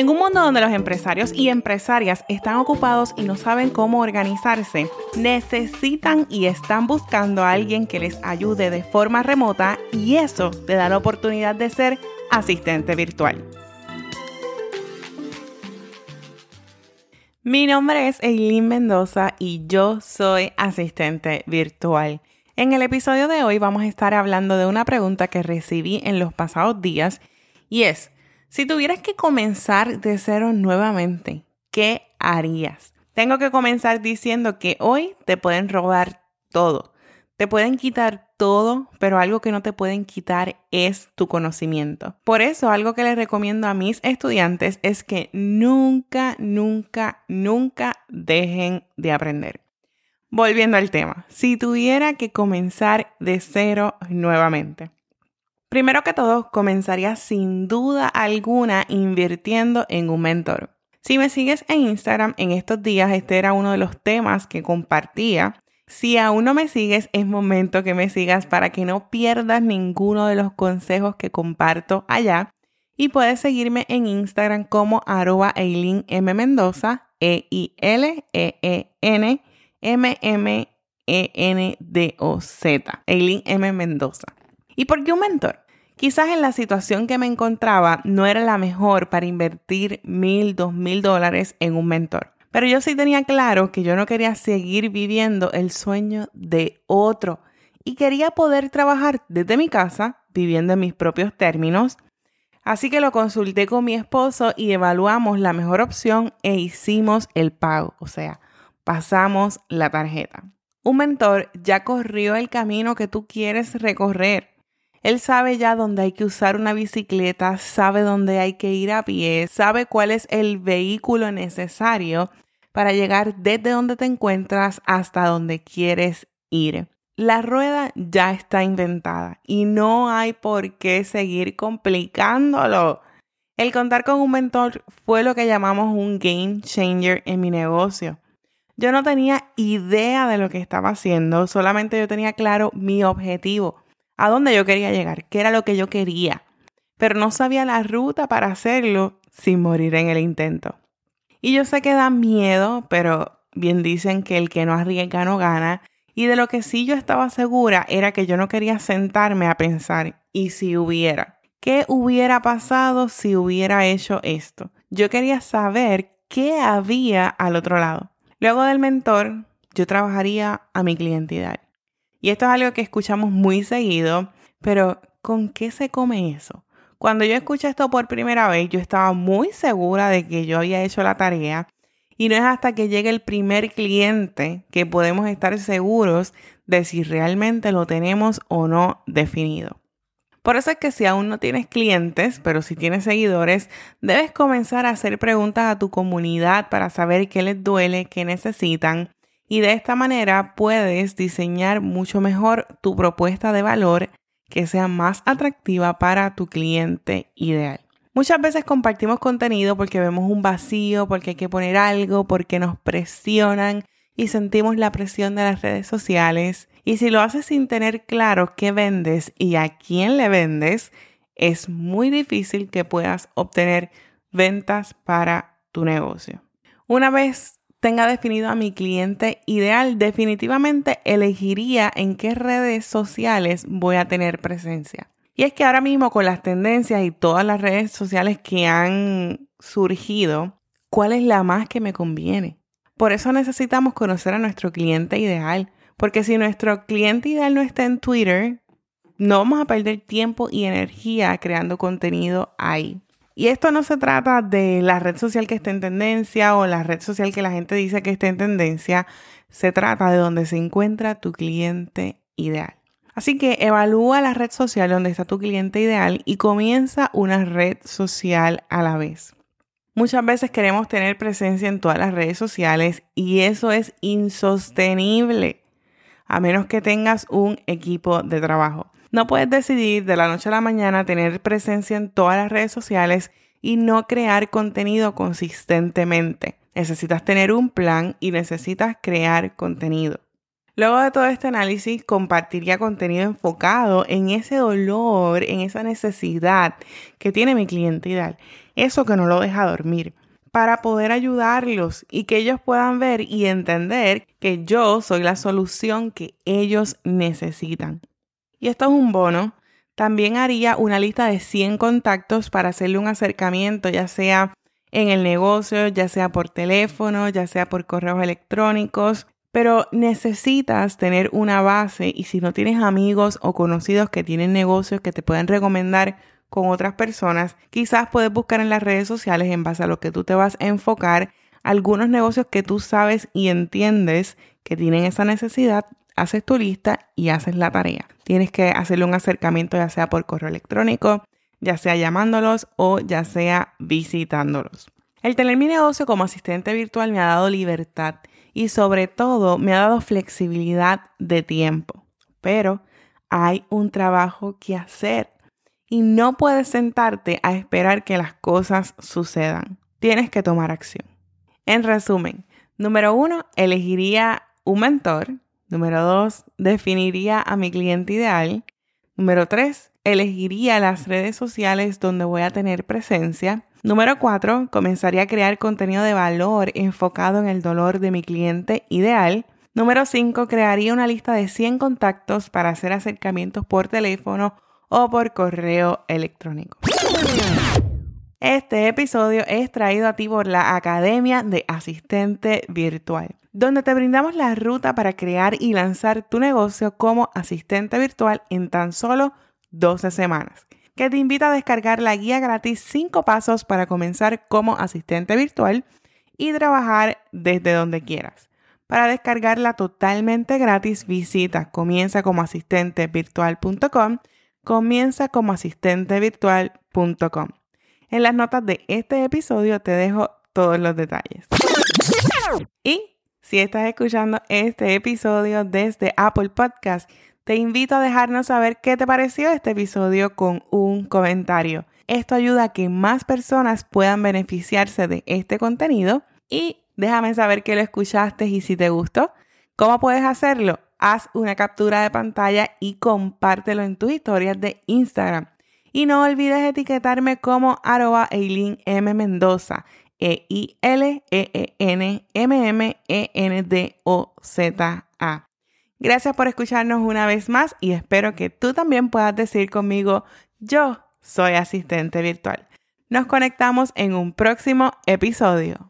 En un mundo donde los empresarios y empresarias están ocupados y no saben cómo organizarse, necesitan y están buscando a alguien que les ayude de forma remota y eso te da la oportunidad de ser asistente virtual. Mi nombre es Eileen Mendoza y yo soy asistente virtual. En el episodio de hoy vamos a estar hablando de una pregunta que recibí en los pasados días y es, si tuvieras que comenzar de cero nuevamente, ¿qué harías? Tengo que comenzar diciendo que hoy te pueden robar todo. Te pueden quitar todo, pero algo que no te pueden quitar es tu conocimiento. Por eso, algo que les recomiendo a mis estudiantes es que nunca, nunca, nunca dejen de aprender. Volviendo al tema, si tuviera que comenzar de cero nuevamente, Primero que todo, comenzaría sin duda alguna invirtiendo en un mentor. Si me sigues en Instagram en estos días, este era uno de los temas que compartía. Si aún no me sigues, es momento que me sigas para que no pierdas ninguno de los consejos que comparto allá. Y puedes seguirme en Instagram como arroba Eileen M. Mendoza, E-I-L-E-E-N M-M-E-N-D-O-Z. Eileen M. Mendoza. ¿Y por qué un mentor? Quizás en la situación que me encontraba no era la mejor para invertir mil, dos mil dólares en un mentor. Pero yo sí tenía claro que yo no quería seguir viviendo el sueño de otro y quería poder trabajar desde mi casa, viviendo en mis propios términos. Así que lo consulté con mi esposo y evaluamos la mejor opción e hicimos el pago, o sea, pasamos la tarjeta. Un mentor ya corrió el camino que tú quieres recorrer él sabe ya dónde hay que usar una bicicleta, sabe dónde hay que ir a pie, sabe cuál es el vehículo necesario para llegar desde donde te encuentras hasta donde quieres ir. La rueda ya está inventada y no hay por qué seguir complicándolo. El contar con un mentor fue lo que llamamos un game changer en mi negocio. Yo no tenía idea de lo que estaba haciendo, solamente yo tenía claro mi objetivo a dónde yo quería llegar, qué era lo que yo quería, pero no sabía la ruta para hacerlo sin morir en el intento. Y yo sé que da miedo, pero bien dicen que el que no arriesga no gana. Y de lo que sí yo estaba segura era que yo no quería sentarme a pensar, ¿y si hubiera? ¿Qué hubiera pasado si hubiera hecho esto? Yo quería saber qué había al otro lado. Luego del mentor, yo trabajaría a mi clientidad. Y esto es algo que escuchamos muy seguido, pero ¿con qué se come eso? Cuando yo escuché esto por primera vez, yo estaba muy segura de que yo había hecho la tarea y no es hasta que llegue el primer cliente que podemos estar seguros de si realmente lo tenemos o no definido. Por eso es que si aún no tienes clientes, pero si tienes seguidores, debes comenzar a hacer preguntas a tu comunidad para saber qué les duele, qué necesitan y de esta manera puedes diseñar mucho mejor tu propuesta de valor que sea más atractiva para tu cliente ideal. Muchas veces compartimos contenido porque vemos un vacío, porque hay que poner algo, porque nos presionan y sentimos la presión de las redes sociales. Y si lo haces sin tener claro qué vendes y a quién le vendes, es muy difícil que puedas obtener ventas para tu negocio. Una vez tenga definido a mi cliente ideal, definitivamente elegiría en qué redes sociales voy a tener presencia. Y es que ahora mismo con las tendencias y todas las redes sociales que han surgido, ¿cuál es la más que me conviene? Por eso necesitamos conocer a nuestro cliente ideal, porque si nuestro cliente ideal no está en Twitter, no vamos a perder tiempo y energía creando contenido ahí. Y esto no se trata de la red social que está en tendencia o la red social que la gente dice que está en tendencia, se trata de donde se encuentra tu cliente ideal. Así que evalúa la red social donde está tu cliente ideal y comienza una red social a la vez. Muchas veces queremos tener presencia en todas las redes sociales y eso es insostenible a menos que tengas un equipo de trabajo. No puedes decidir de la noche a la mañana tener presencia en todas las redes sociales y no crear contenido consistentemente. Necesitas tener un plan y necesitas crear contenido. Luego de todo este análisis, compartiría contenido enfocado en ese dolor, en esa necesidad que tiene mi cliente ideal, eso que no lo deja dormir, para poder ayudarlos y que ellos puedan ver y entender que yo soy la solución que ellos necesitan. Y esto es un bono. También haría una lista de 100 contactos para hacerle un acercamiento, ya sea en el negocio, ya sea por teléfono, ya sea por correos electrónicos, pero necesitas tener una base y si no tienes amigos o conocidos que tienen negocios que te pueden recomendar con otras personas, quizás puedes buscar en las redes sociales en base a lo que tú te vas a enfocar algunos negocios que tú sabes y entiendes que tienen esa necesidad, haces tu lista y haces la tarea. Tienes que hacerle un acercamiento ya sea por correo electrónico, ya sea llamándolos o ya sea visitándolos. El tener mi negocio como asistente virtual me ha dado libertad y sobre todo me ha dado flexibilidad de tiempo. Pero hay un trabajo que hacer y no puedes sentarte a esperar que las cosas sucedan. Tienes que tomar acción. En resumen, número uno, elegiría un mentor. Número dos, definiría a mi cliente ideal. Número tres, elegiría las redes sociales donde voy a tener presencia. Número 4. Comenzaría a crear contenido de valor enfocado en el dolor de mi cliente ideal. Número 5. Crearía una lista de 100 contactos para hacer acercamientos por teléfono o por correo electrónico. Este episodio es traído a ti por la Academia de Asistente Virtual, donde te brindamos la ruta para crear y lanzar tu negocio como asistente virtual en tan solo 12 semanas que te invita a descargar la guía gratis 5 pasos para comenzar como asistente virtual y trabajar desde donde quieras. Para descargarla totalmente gratis, visita comienza como asistente virtual.com, comienza como asistente virtual.com. En las notas de este episodio te dejo todos los detalles. Y si estás escuchando este episodio desde Apple Podcast, te invito a dejarnos saber qué te pareció este episodio con un comentario. Esto ayuda a que más personas puedan beneficiarse de este contenido y déjame saber que lo escuchaste y si te gustó. ¿Cómo puedes hacerlo? Haz una captura de pantalla y compártelo en tus historias de Instagram. Y no olvides etiquetarme como arroba Eileen M. Mendoza, E-I-L-E-E-N-M-M-E-N-D-O-Z-A. Gracias por escucharnos una vez más y espero que tú también puedas decir conmigo, yo soy asistente virtual. Nos conectamos en un próximo episodio.